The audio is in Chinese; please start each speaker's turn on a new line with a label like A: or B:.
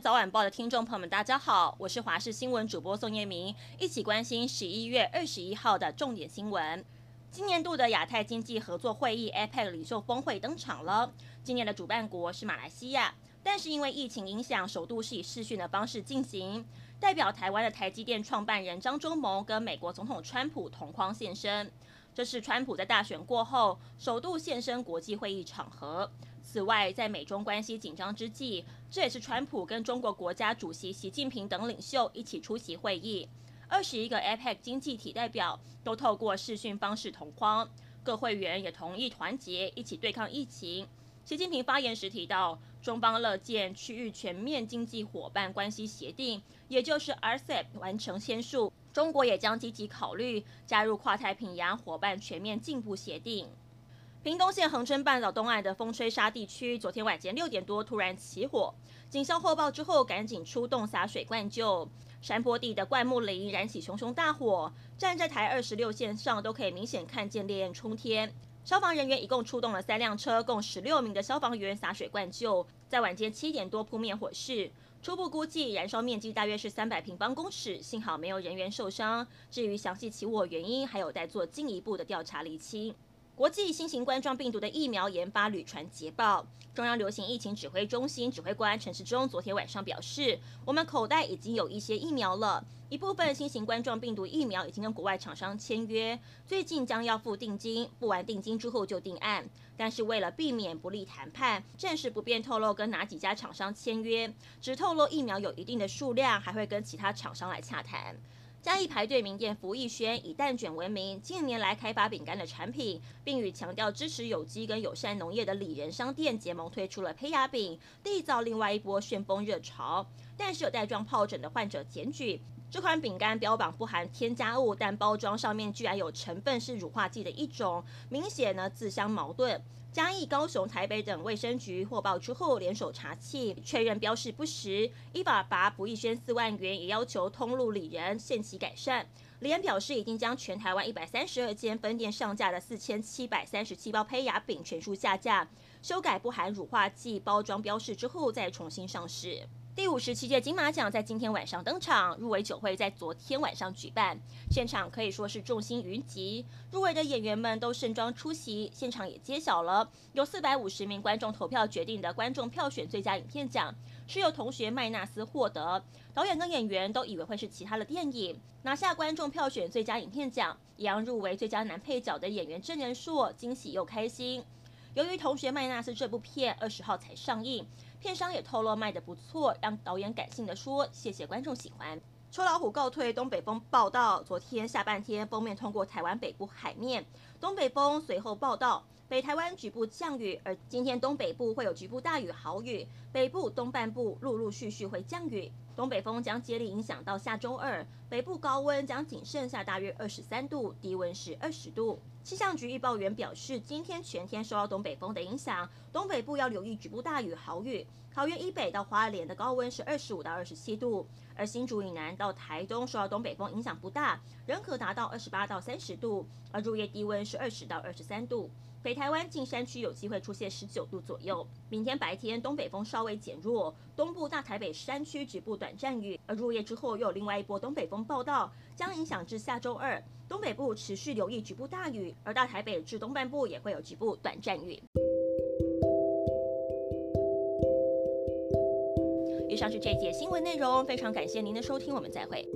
A: 早晚报的听众朋友们，大家好，我是华视新闻主播宋彦明，一起关心十一月二十一号的重点新闻。今年度的亚太经济合作会议 （APEC） 领袖峰会登场了。今年的主办国是马来西亚，但是因为疫情影响，首度是以视讯的方式进行。代表台湾的台积电创办人张忠谋跟美国总统川普同框现身。这是川普在大选过后首度现身国际会议场合。此外，在美中关系紧张之际，这也是川普跟中国国家主席习近平等领袖一起出席会议。二十一个 APEC 经济体代表都透过视讯方式同框，各会员也同意团结一起对抗疫情。习近平发言时提到，中方乐见区域全面经济伙伴关系协定，也就是 RCEP 完成签署，中国也将积极考虑加入跨太平洋伙伴全面进步协定。屏东县恒春半岛东岸的风吹沙地区，昨天晚间六点多突然起火，警消获报之后赶紧出动洒水灌救。山坡地的灌木林燃起熊熊大火，站在台二十六线上都可以明显看见烈焰冲天。消防人员一共出动了三辆车，共十六名的消防员洒水灌救，在晚间七点多扑灭火势。初步估计燃烧面积大约是三百平方公尺，幸好没有人员受伤。至于详细起火原因，还有待做进一步的调查厘清。国际新型冠状病毒的疫苗研发屡传捷报。中央流行疫情指挥中心指挥官陈时中昨天晚上表示，我们口袋已经有一些疫苗了，一部分新型冠状病毒疫苗已经跟国外厂商签约，最近将要付定金，付完定金之后就定案。但是为了避免不利谈判，暂时不便透露跟哪几家厂商签约，只透露疫苗有一定的数量，还会跟其他厂商来洽谈。嘉义排队名店福义轩以蛋卷闻名，近年来开发饼干的产品，并与强调支持有机跟友善农业的里仁商店结盟，推出了胚芽饼，缔造另外一波旋风热潮。但是有带状疱疹的患者检举，这款饼干标榜不含添加物，但包装上面居然有成分是乳化剂的一种，明显呢自相矛盾。嘉义、高雄、台北等卫生局获报之后联手查气，确认标示不实，依法罚福义轩四万元，也要求通路里人限期改善。里仁表示，已经将全台湾一百三十二间分店上架的四千七百三十七包胚芽饼全数下架，修改不含乳化剂包装标示之后再重新上市。第五十七届金马奖在今天晚上登场，入围酒会在昨天晚上举办，现场可以说是众星云集，入围的演员们都盛装出席，现场也揭晓了。由四百五十名观众投票决定的观众票选最佳影片奖，是由同学麦纳斯获得，导演跟演员都以为会是其他的电影，拿下观众票选最佳影片奖，一样入围最佳男配角的演员郑人硕惊喜又开心。由于同学麦纳斯这部片二十号才上映，片商也透露卖得不错，让导演感性的说：“谢谢观众喜欢。”秋老虎告退，东北风报道，昨天下半天封面通过台湾北部海面，东北风随后报道，北台湾局部降雨，而今天东北部会有局部大雨豪雨，北部东半部陆陆续续会降雨。东北风将接力影响到下周二，北部高温将仅剩下大约二十三度，低温是二十度。气象局预报员表示，今天全天受到东北风的影响，东北部要留意局部大雨豪雨。桃园以北到花莲的高温是二十五到二十七度，而新竹以南到台东受到东北风影响不大，仍可达到二十八到三十度，而入夜低温是二十到二十三度。北台湾近山区有机会出现十九度左右。明天白天东北风稍微减弱，东部大台北山区局部短暂雨，而入夜之后又有另外一波东北风报道，将影响至下周二。东北部持续留意局部大雨，而大台北至东半部也会有局部短暂雨。以上是这节新闻内容，非常感谢您的收听，我们再会。